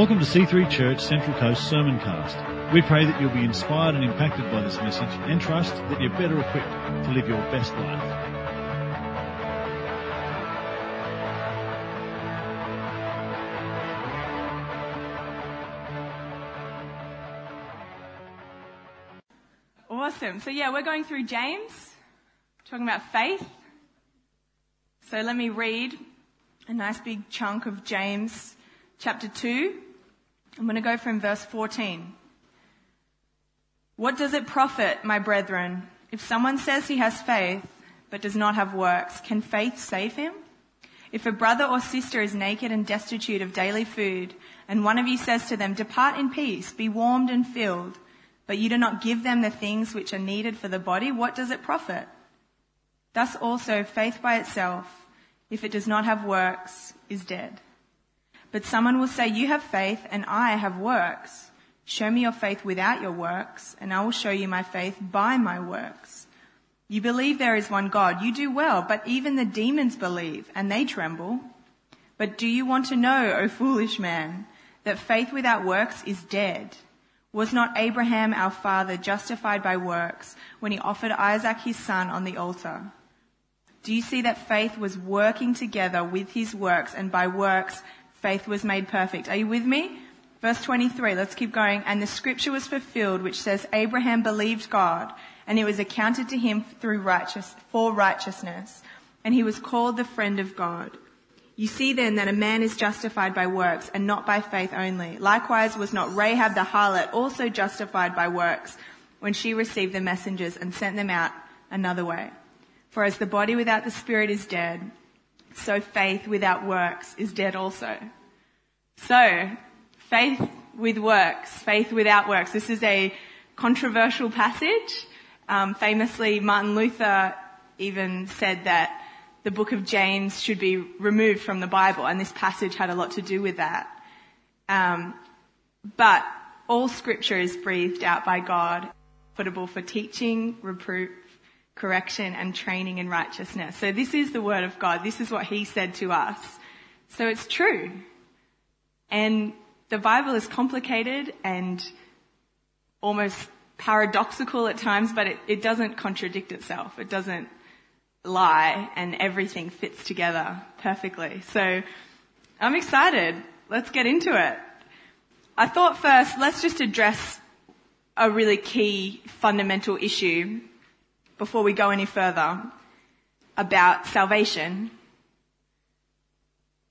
Welcome to C3 Church Central Coast Sermon Cast. We pray that you'll be inspired and impacted by this message and trust that you're better equipped to live your best life. Awesome. So yeah, we're going through James, talking about faith. So let me read a nice big chunk of James chapter 2. I'm going to go from verse 14. What does it profit, my brethren, if someone says he has faith but does not have works? Can faith save him? If a brother or sister is naked and destitute of daily food, and one of you says to them, Depart in peace, be warmed and filled, but you do not give them the things which are needed for the body, what does it profit? Thus also faith by itself, if it does not have works, is dead. But someone will say, you have faith and I have works. Show me your faith without your works and I will show you my faith by my works. You believe there is one God. You do well, but even the demons believe and they tremble. But do you want to know, O foolish man, that faith without works is dead? Was not Abraham our father justified by works when he offered Isaac his son on the altar? Do you see that faith was working together with his works and by works faith was made perfect. Are you with me? Verse 23, let's keep going. And the scripture was fulfilled which says Abraham believed God and it was accounted to him through righteous, for righteousness and he was called the friend of God. You see then that a man is justified by works and not by faith only. Likewise was not Rahab the harlot also justified by works when she received the messengers and sent them out another way. For as the body without the spirit is dead, so faith without works is dead also. So, faith with works, faith without works. This is a controversial passage. Um, famously, Martin Luther even said that the book of James should be removed from the Bible, and this passage had a lot to do with that. Um, but all scripture is breathed out by God, profitable for teaching, reproof, correction and training in righteousness. So this is the word of God. This is what he said to us. So it's true. And the Bible is complicated and almost paradoxical at times, but it, it doesn't contradict itself. It doesn't lie and everything fits together perfectly. So I'm excited. Let's get into it. I thought first, let's just address a really key fundamental issue before we go any further about salvation,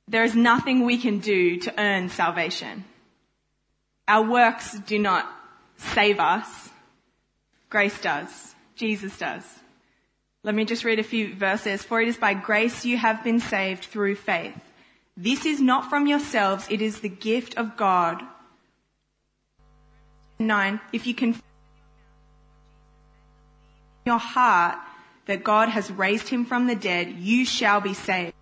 there is nothing we can do to earn salvation. Our works do not save us. Grace does. Jesus does. Let me just read a few verses. For it is by grace you have been saved through faith. This is not from yourselves, it is the gift of God. 9. If you confess your heart that God has raised him from the dead, you shall be saved.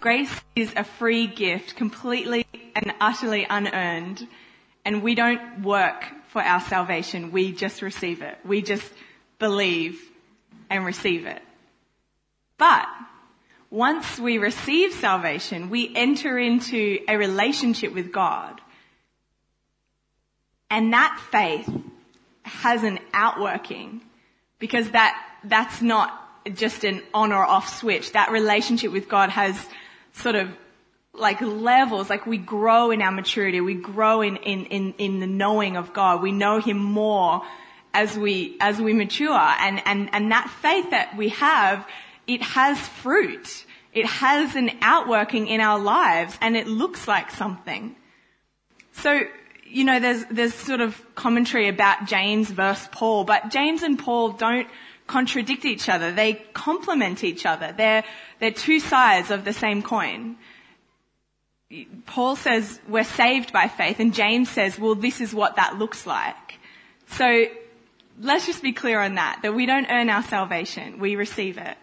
Grace is a free gift, completely and utterly unearned. And we don't work for our salvation. We just receive it. We just believe and receive it. But once we receive salvation, we enter into a relationship with God. And that faith has an outworking because that, that's not just an on or off switch. That relationship with God has sort of like levels, like we grow in our maturity, we grow in, in, in, in the knowing of God, we know Him more as we, as we mature and, and, and that faith that we have, it has fruit. It has an outworking in our lives and it looks like something. So you know, there's, there's sort of commentary about James versus Paul, but James and Paul don't contradict each other. They complement each other. They're, they're two sides of the same coin. Paul says we're saved by faith and James says, well, this is what that looks like. So let's just be clear on that, that we don't earn our salvation. We receive it.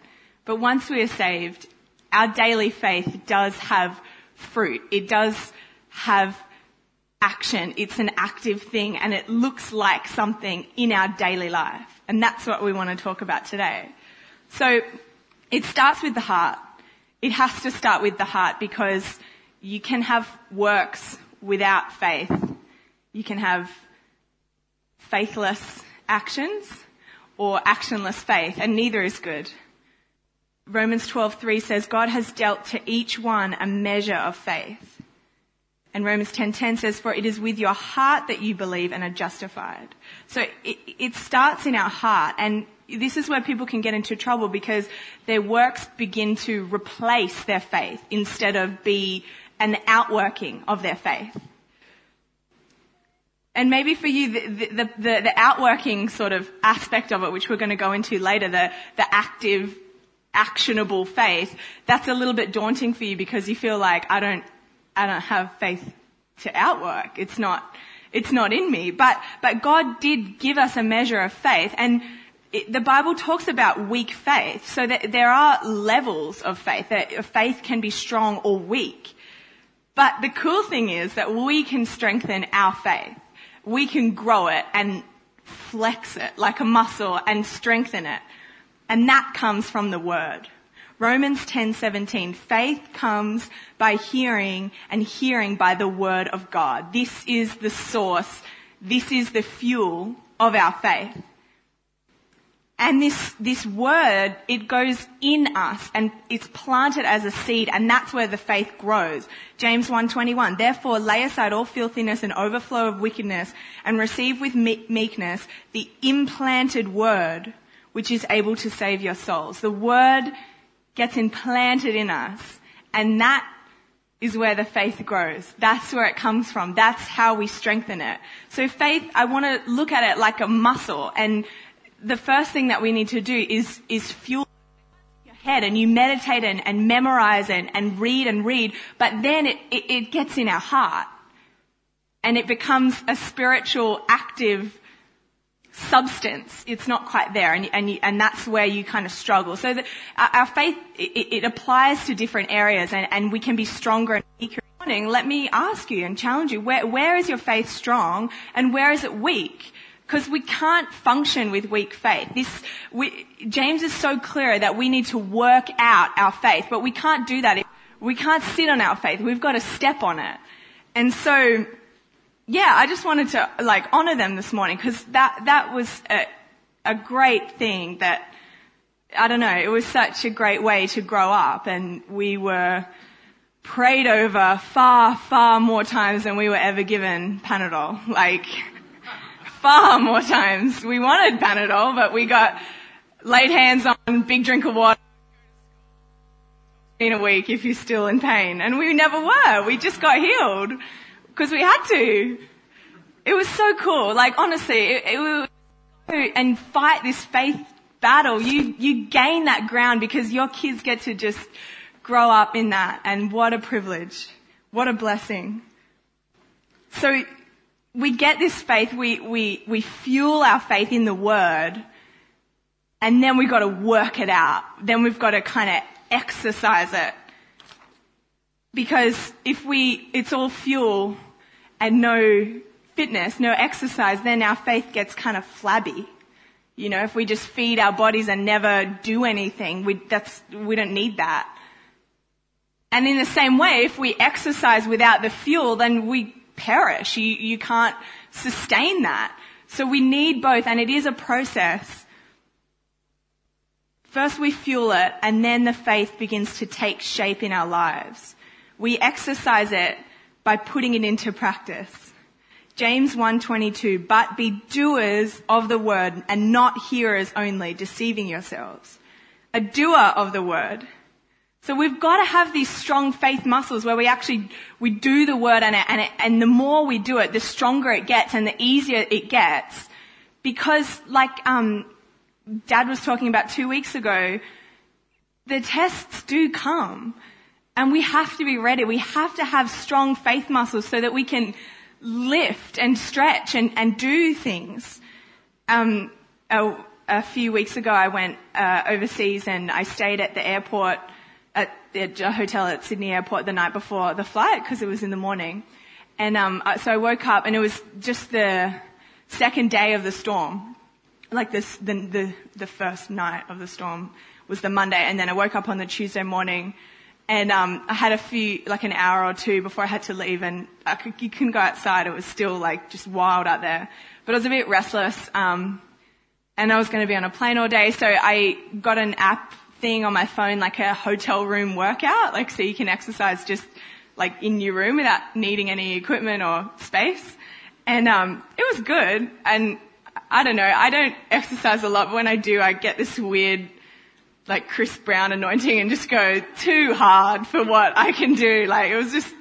But once we are saved, our daily faith does have fruit. It does have action. It's an active thing and it looks like something in our daily life. And that's what we want to talk about today. So it starts with the heart. It has to start with the heart because you can have works without faith. You can have faithless actions or actionless faith, and neither is good. Romans 12:3 says God has dealt to each one a measure of faith. And Romans 10:10 says for it is with your heart that you believe and are justified. So it, it starts in our heart and this is where people can get into trouble because their works begin to replace their faith instead of be an outworking of their faith. And maybe for you, the, the, the, the, outworking sort of aspect of it, which we're going to go into later, the, the active, actionable faith, that's a little bit daunting for you because you feel like, I don't, I don't have faith to outwork. It's not, it's not in me. But, but God did give us a measure of faith and it, the Bible talks about weak faith. So that there are levels of faith. That faith can be strong or weak. But the cool thing is that we can strengthen our faith we can grow it and flex it like a muscle and strengthen it. And that comes from the word. Romans 10:17 faith comes by hearing and hearing by the word of God. This is the source. This is the fuel of our faith. And this, this word, it goes in us and it's planted as a seed and that's where the faith grows. James 1.21, therefore lay aside all filthiness and overflow of wickedness and receive with meekness the implanted word which is able to save your souls. The word gets implanted in us and that is where the faith grows. That's where it comes from. That's how we strengthen it. So faith, I want to look at it like a muscle and the first thing that we need to do is, is fuel your head and you meditate and, and memorize and, and read and read, but then it, it, it gets in our heart and it becomes a spiritual active substance. It's not quite there and, and, you, and that's where you kind of struggle. So the, our faith, it, it, applies to different areas and, and we can be stronger and weaker. Let me ask you and challenge you, where, where is your faith strong and where is it weak? Because we can't function with weak faith. This, we, James is so clear that we need to work out our faith, but we can't do that. We can't sit on our faith. We've got to step on it. And so, yeah, I just wanted to like honor them this morning because that, that was a, a great thing that, I don't know, it was such a great way to grow up and we were prayed over far, far more times than we were ever given Panadol. Like, far more times. We wanted Panadol, but we got laid hands on, big drink of water in a week if you're still in pain. And we never were. We just got healed because we had to. It was so cool. Like honestly, it, it was, and fight this faith battle. You, you gain that ground because your kids get to just grow up in that. And what a privilege. What a blessing. So we get this faith, we, we, we fuel our faith in the word, and then we've got to work it out. Then we've got to kind of exercise it. Because if we, it's all fuel and no fitness, no exercise, then our faith gets kind of flabby. You know, if we just feed our bodies and never do anything, we, that's, we don't need that. And in the same way, if we exercise without the fuel, then we perish. You, you can't sustain that. So we need both and it is a process. First we fuel it and then the faith begins to take shape in our lives. We exercise it by putting it into practice. James 1:22 but be doers of the word and not hearers only deceiving yourselves. A doer of the word so we've got to have these strong faith muscles where we actually, we do the word and, it, and, it, and the more we do it, the stronger it gets and the easier it gets. Because like, um, dad was talking about two weeks ago, the tests do come and we have to be ready. We have to have strong faith muscles so that we can lift and stretch and, and do things. Um, a, a few weeks ago I went uh, overseas and I stayed at the airport at the hotel at Sydney Airport the night before the flight because it was in the morning. And um, so I woke up and it was just the second day of the storm. Like this, the, the, the first night of the storm was the Monday and then I woke up on the Tuesday morning and um, I had a few, like an hour or two before I had to leave, and I could, you couldn't go outside. It was still like just wild out there. But I was a bit restless, um, and I was going to be on a plane all day, so I got an app thing on my phone, like a hotel room workout, like so you can exercise just like in your room without needing any equipment or space. And um, it was good. And I don't know, I don't exercise a lot, but when I do, I get this weird like Chris Brown anointing and just go too hard for what I can do. Like it was just,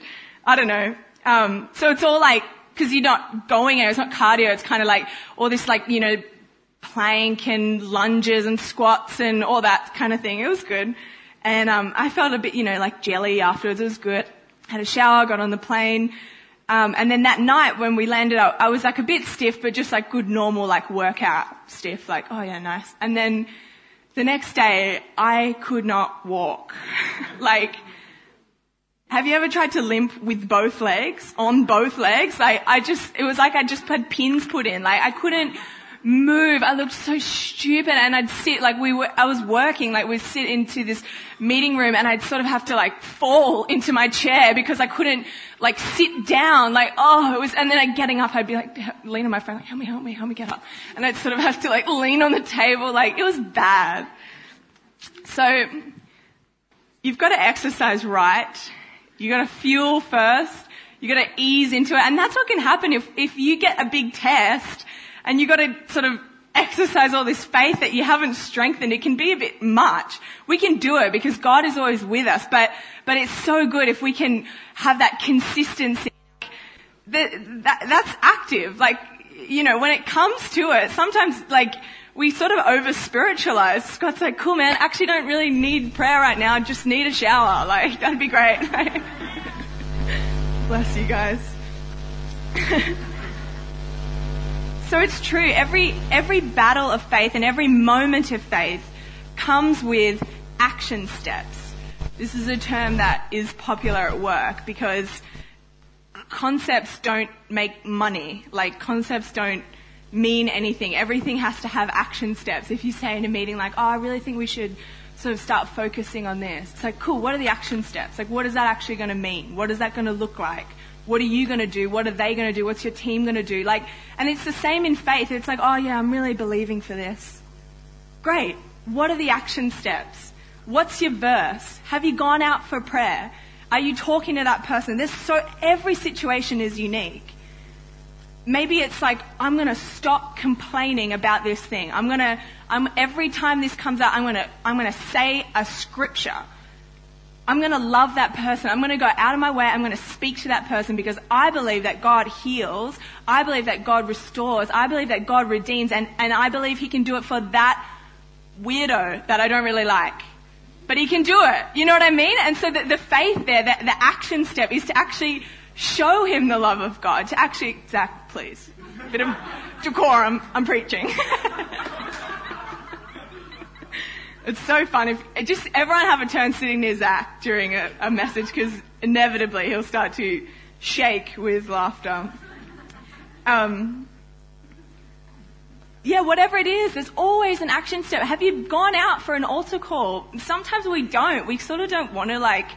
I don't know. Um, so it's all like, cause you're not going it, it's not cardio, it's kind of like all this like, you know, plank and lunges and squats and all that kind of thing. It was good. And, um, I felt a bit, you know, like jelly afterwards. It was good. Had a shower, got on the plane. Um, and then that night when we landed, I, I was like a bit stiff, but just like good normal like workout stiff, like, oh yeah, nice. And then the next day, I could not walk. like, have you ever tried to limp with both legs, on both legs? Like, I just, it was like I just had pins put in. Like, I couldn't move. I looked so stupid and I'd sit, like we were, I was working, like we'd sit into this meeting room and I'd sort of have to like fall into my chair because I couldn't like sit down, like, oh, it was, and then I'd getting up, I'd be like, lean on my friend, like, help me, help me, help me get up. And I'd sort of have to like lean on the table, like, it was bad. So, you've got to exercise right. You've got to fuel first. You've got to ease into it. And that's what can happen if, if you get a big test and you've got to sort of exercise all this faith that you haven't strengthened, it can be a bit much. We can do it because God is always with us, but, but it's so good if we can have that consistency. That, that, that's active. Like, you know, when it comes to it, sometimes like, we sort of over spiritualize. Scott's like, cool man, actually don't really need prayer right now, I just need a shower. Like, that'd be great. Bless you guys. So it's true. Every, every battle of faith and every moment of faith comes with action steps. This is a term that is popular at work because concepts don't make money. Like concepts don't mean anything. Everything has to have action steps. If you say in a meeting like, oh, I really think we should sort of start focusing on this. It's like, cool, what are the action steps? Like, what is that actually going to mean? What is that going to look like? What are you going to do? What are they going to do? What's your team going to do? Like, and it's the same in faith. It's like, oh yeah, I'm really believing for this. Great. What are the action steps? What's your verse? Have you gone out for prayer? Are you talking to that person? There's so, every situation is unique. Maybe it's like, I'm gonna stop complaining about this thing. I'm gonna, I'm, every time this comes out, I'm gonna, I'm gonna say a scripture. I'm going to love that person. I'm going to go out of my way. I'm going to speak to that person because I believe that God heals. I believe that God restores. I believe that God redeems and, and I believe he can do it for that weirdo that I don't really like. But he can do it. You know what I mean? And so the, the faith there, the, the action step is to actually show him the love of God. To actually, Zach, please. Bit of decorum. I'm preaching. It's so fun if just everyone have a turn sitting near Zach during a, a message because inevitably he'll start to shake with laughter. Um, yeah, whatever it is, there's always an action step. Have you gone out for an altar call? Sometimes we don't. We sort of don't want to like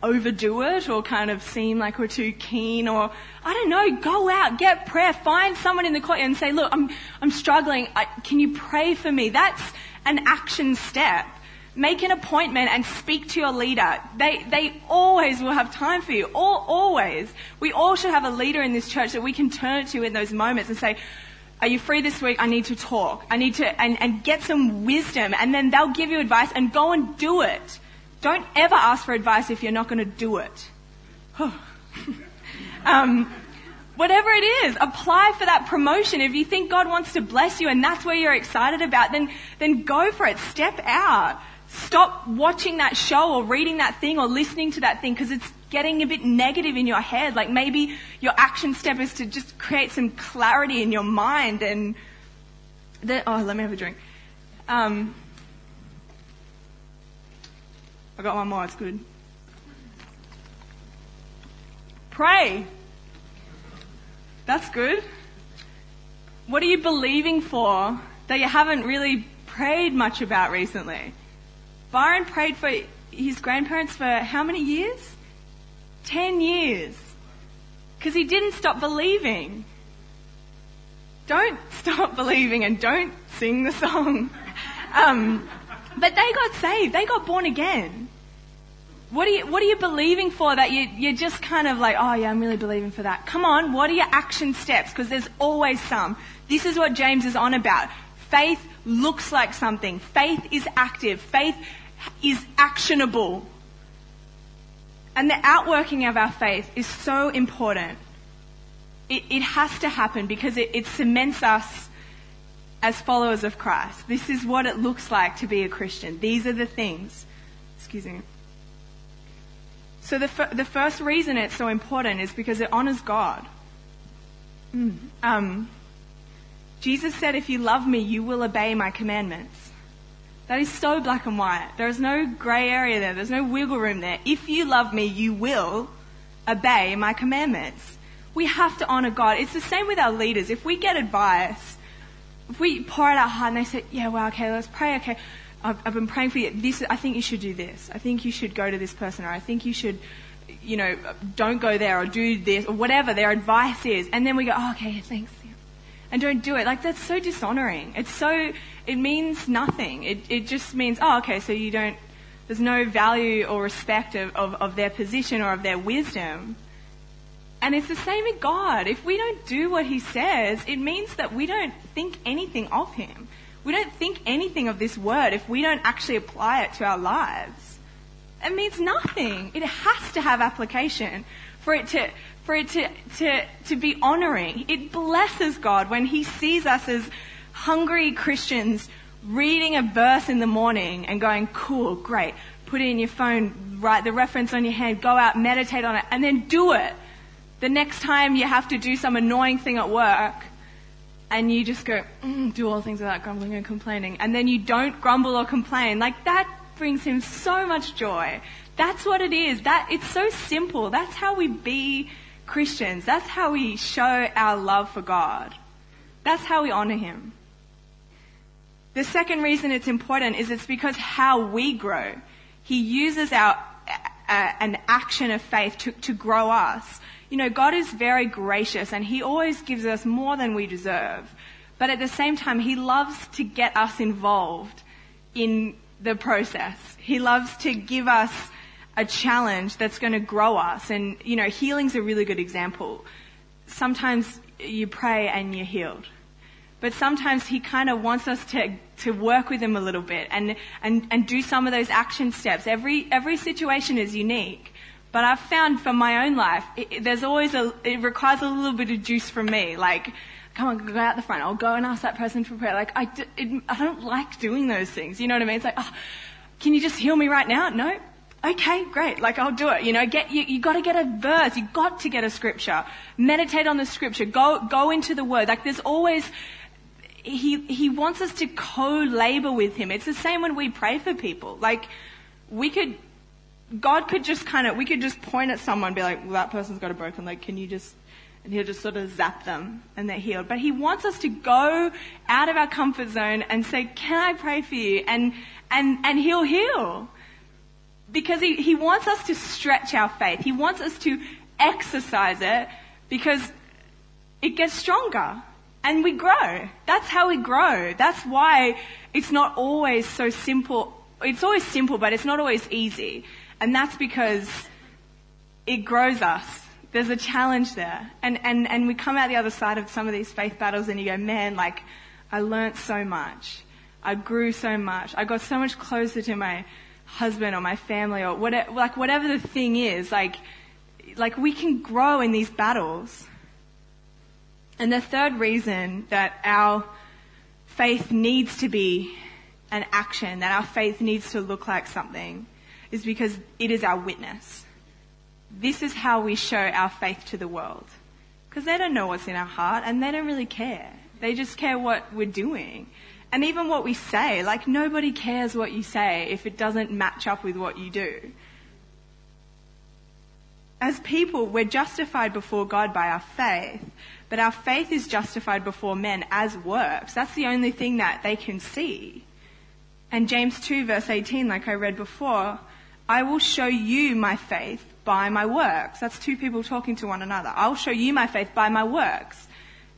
overdo it or kind of seem like we're too keen or I don't know, go out, get prayer, find someone in the court and say, look, I'm, I'm struggling. I, can you pray for me? That's, an action step. Make an appointment and speak to your leader. They, they always will have time for you. All, always. We all should have a leader in this church that we can turn to in those moments and say, are you free this week? I need to talk. I need to, and, and get some wisdom. And then they'll give you advice and go and do it. Don't ever ask for advice if you're not going to do it. um, whatever it is, apply for that promotion. If you think God wants to bless you and that's where you're excited about, then, then go for it. Step out. Stop watching that show or reading that thing or listening to that thing because it's getting a bit negative in your head. Like maybe your action step is to just create some clarity in your mind and then, oh, let me have a drink. Um, I got one more, it's good. Pray. That's good. What are you believing for that you haven't really prayed much about recently? Byron prayed for his grandparents for how many years? Ten years. Because he didn't stop believing. Don't stop believing and don't sing the song. Um, but they got saved. They got born again. What are you, what are you believing for that you, you're just kind of like, oh yeah, I'm really believing for that. Come on, what are your action steps? Because there's always some. This is what James is on about. Faith looks like something. Faith is active. Faith is actionable. And the outworking of our faith is so important. It, it has to happen because it, it cements us as followers of Christ. This is what it looks like to be a Christian. These are the things. Excuse me. So the, the first reason it's so important is because it honors God. Mm. Um, Jesus said, if you love me, you will obey my commandments. That is so black and white. There is no grey area there. There's no wiggle room there. If you love me, you will obey my commandments. We have to honor God. It's the same with our leaders. If we get advice, if we pour out our heart and they say, yeah, well, okay, let's pray, okay. I've, I've been praying for you. This, I think you should do this. I think you should go to this person, or I think you should, you know, don't go there, or do this, or whatever their advice is. And then we go, oh, okay, thanks. And don't do it. Like, that's so dishonoring. It's so, it means nothing. It, it just means, oh, okay, so you don't, there's no value or respect of, of, of their position or of their wisdom. And it's the same with God. If we don't do what He says, it means that we don't think anything of Him. We don't think anything of this word if we don't actually apply it to our lives. It means nothing. It has to have application for it to, for it to, to, to be honoring. It blesses God when He sees us as hungry Christians reading a verse in the morning and going, cool, great. Put it in your phone, write the reference on your hand, go out, meditate on it, and then do it. The next time you have to do some annoying thing at work, and you just go, mm, do all things without grumbling and complaining, and then you don't grumble or complain, like that brings him so much joy. That's what it is. That it's so simple. That's how we be Christians. That's how we show our love for God. That's how we honor him. The second reason it's important is it's because how we grow. He uses our uh, an action of faith to, to grow us. You know, God is very gracious and He always gives us more than we deserve. But at the same time, He loves to get us involved in the process. He loves to give us a challenge that's going to grow us. And, you know, healing's a really good example. Sometimes you pray and you're healed. But sometimes he kind of wants us to, to work with him a little bit and, and, and do some of those action steps. Every, every situation is unique. But I've found for my own life, it, there's always a, it requires a little bit of juice from me. Like, come on, go out the front. I'll go and ask that person for prayer. Like, I, it, I don't like doing those things. You know what I mean? It's like, oh, can you just heal me right now? No. Okay, great. Like, I'll do it. You know, get, you, you gotta get a verse. You got to get a scripture. Meditate on the scripture. Go, go into the word. Like, there's always, he, he wants us to co-labor with him. It's the same when we pray for people. Like, we could, God could just kind of, we could just point at someone and be like, well, that person's got a broken leg. Can you just, and he'll just sort of zap them and they're healed. But he wants us to go out of our comfort zone and say, can I pray for you? And, and, and he'll heal. Because he, he wants us to stretch our faith. He wants us to exercise it because it gets stronger and we grow. That's how we grow. That's why it's not always so simple. It's always simple, but it's not always easy. And that's because it grows us. There's a challenge there. And, and, and we come out the other side of some of these faith battles and you go, man, like, I learnt so much. I grew so much. I got so much closer to my husband or my family or whatever, like whatever the thing is, like, like we can grow in these battles. And the third reason that our faith needs to be an action, that our faith needs to look like something, is because it is our witness. This is how we show our faith to the world. Because they don't know what's in our heart and they don't really care. They just care what we're doing. And even what we say, like nobody cares what you say if it doesn't match up with what you do. As people, we're justified before God by our faith, but our faith is justified before men as works. That's the only thing that they can see. And James 2 verse 18, like I read before, I will show you my faith by my works. That's two people talking to one another. I'll show you my faith by my works.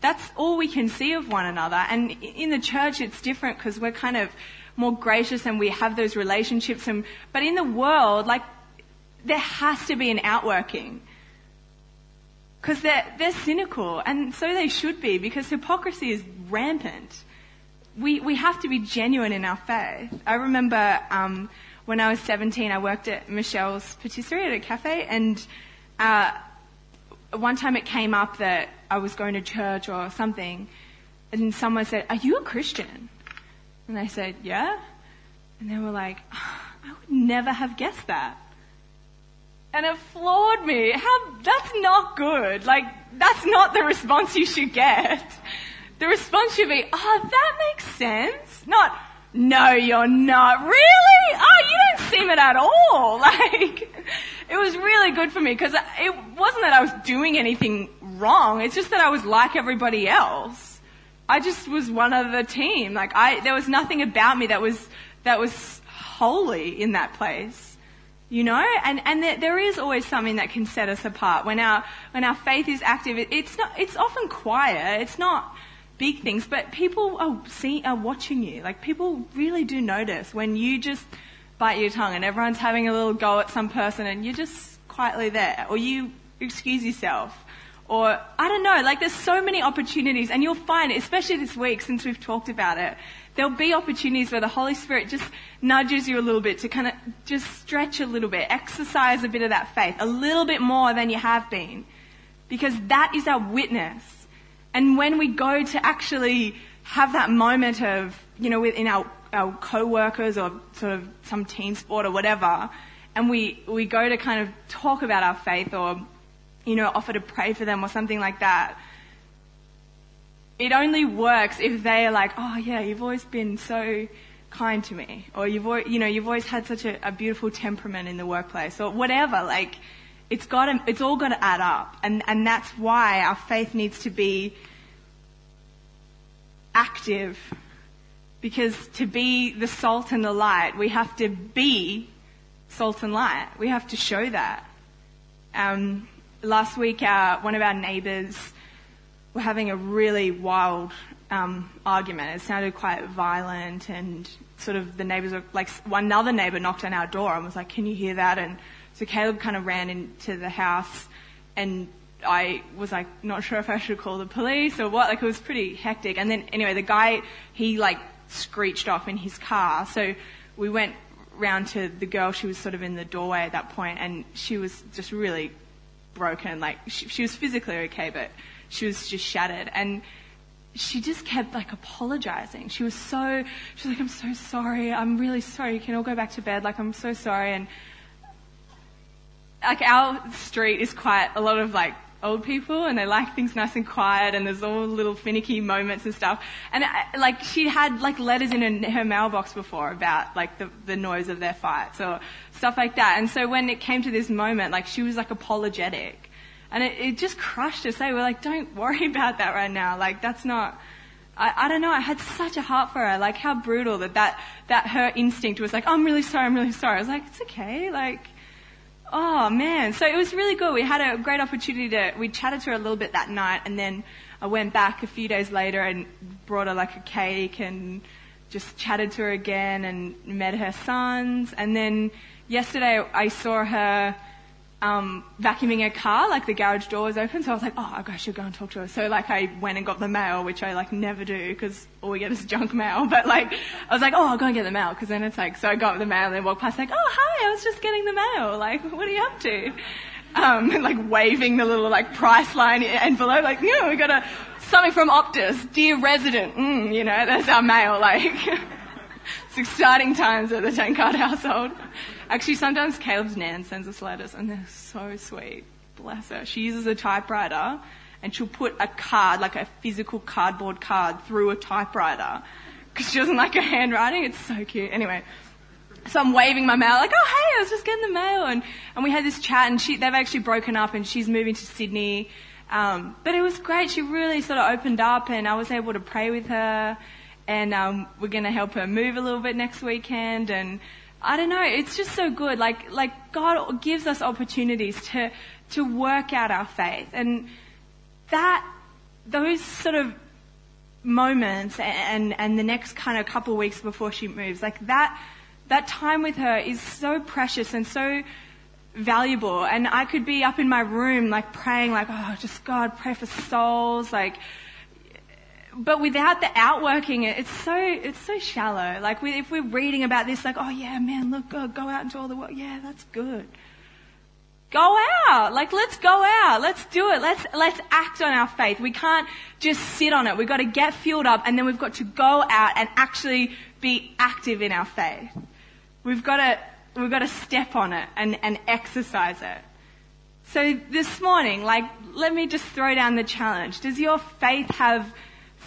That's all we can see of one another. And in the church, it's different because we're kind of more gracious and we have those relationships. And, but in the world, like, there has to be an outworking. Because they're, they're cynical, and so they should be, because hypocrisy is rampant. We, we have to be genuine in our faith. I remember um, when I was 17, I worked at Michel's Patisserie at a cafe, and uh, one time it came up that I was going to church or something, and someone said, Are you a Christian? And I said, Yeah. And they were like, oh, I would never have guessed that. And it floored me. How, that's not good. Like, that's not the response you should get. The response should be, oh, that makes sense. Not, no, you're not. Really? Oh, you don't seem it at all. Like, it was really good for me because it wasn't that I was doing anything wrong. It's just that I was like everybody else. I just was one of the team. Like, I, there was nothing about me that was, that was holy in that place you know and and there is always something that can set us apart when our when our faith is active it, it's not it's often quiet it's not big things but people are see are watching you like people really do notice when you just bite your tongue and everyone's having a little go at some person and you're just quietly there or you excuse yourself or I don't know, like there's so many opportunities and you'll find, especially this week since we've talked about it, there'll be opportunities where the Holy Spirit just nudges you a little bit to kind of just stretch a little bit, exercise a bit of that faith, a little bit more than you have been. Because that is our witness. And when we go to actually have that moment of, you know, in our, our co-workers or sort of some team sport or whatever, and we, we go to kind of talk about our faith or, you know, offer to pray for them or something like that, it only works if they are like, oh yeah, you've always been so kind to me, or you've you know you've always had such a, a beautiful temperament in the workplace, or whatever. Like, it's got to, it's all got to add up, and and that's why our faith needs to be active, because to be the salt and the light, we have to be salt and light. We have to show that. Um, last week, uh, one of our neighbours were having a really wild um, argument. It sounded quite violent, and sort of the neighbours were like another neighbour knocked on our door and was like, "Can you hear that?" And so Caleb kind of ran into the house, and I was like, not sure if I should call the police or what. Like it was pretty hectic. And then anyway, the guy he like screeched off in his car. So we went round to the girl. She was sort of in the doorway at that point, and she was just really broken. Like she, she was physically okay, but she was just shattered. And she just kept like apologizing. She was so, she was like, I'm so sorry. I'm really sorry. Can all go back to bed? Like, I'm so sorry. And like our street is quite a lot of like old people and they like things nice and quiet and there's all little finicky moments and stuff. And I, like she had like letters in her, her mailbox before about like the, the noise of their fights or stuff like that. And so when it came to this moment, like she was like apologetic. And it, it just crushed us. Were like, don't worry about that right now. Like, that's not, I, I don't know, I had such a heart for her. Like, how brutal that, that, that her instinct was like, oh, I'm really sorry, I'm really sorry. I was like, it's okay. Like, oh man. So it was really good. We had a great opportunity to, we chatted to her a little bit that night and then I went back a few days later and brought her like a cake and just chatted to her again and met her sons. And then yesterday I saw her um, vacuuming a car, like the garage door was open, so I was like, oh, I should go and talk to her. So like I went and got the mail, which I like never do because all we get is junk mail. But like I was like, oh, I'll go and get the mail because then it's like, so I got the mail and then walked past like, oh, hi, I was just getting the mail. Like, what are you up to? Um, like waving the little like Priceline envelope, like, you know, we got a something from Optus, dear resident. Mm, you know, that's our mail. Like, it's exciting times at the Tankard household. Actually, sometimes Caleb's nan sends us letters and they're so sweet. Bless her. She uses a typewriter and she'll put a card, like a physical cardboard card through a typewriter because she doesn't like her handwriting. It's so cute. Anyway. So I'm waving my mail like, oh hey, I was just getting the mail and, and we had this chat and she, they've actually broken up and she's moving to Sydney. Um, but it was great. She really sort of opened up and I was able to pray with her and um, we're going to help her move a little bit next weekend and I don't know, it's just so good. Like, like God gives us opportunities to, to work out our faith. And that, those sort of moments and, and the next kind of couple of weeks before she moves, like that, that time with her is so precious and so valuable. And I could be up in my room, like praying, like, oh, just God, pray for souls, like, but without the outworking it, it's so, it's so shallow. Like we, if we're reading about this, like, oh yeah, man, look, go, go out into all the world. Yeah, that's good. Go out. Like, let's go out. Let's do it. Let's, let's act on our faith. We can't just sit on it. We've got to get filled up and then we've got to go out and actually be active in our faith. We've got to, we've got to step on it and, and exercise it. So this morning, like, let me just throw down the challenge. Does your faith have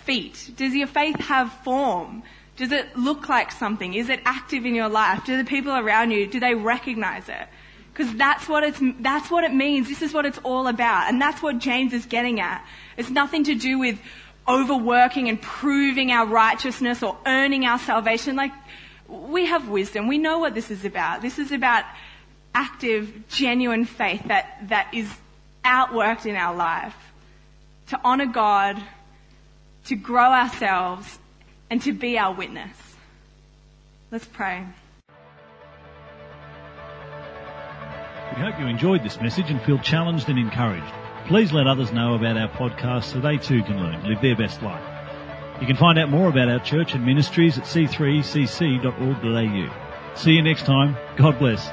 feet? Does your faith have form? Does it look like something? Is it active in your life? Do the people around you, do they recognize it? Because that's what it's, that's what it means. This is what it's all about. And that's what James is getting at. It's nothing to do with overworking and proving our righteousness or earning our salvation. Like, we have wisdom. We know what this is about. This is about active, genuine faith that, that is outworked in our life. To honor God, to grow ourselves, and to be our witness. Let's pray. We hope you enjoyed this message and feel challenged and encouraged. Please let others know about our podcast so they too can learn live their best life. You can find out more about our church and ministries at c3cc.org.au. See you next time. God bless.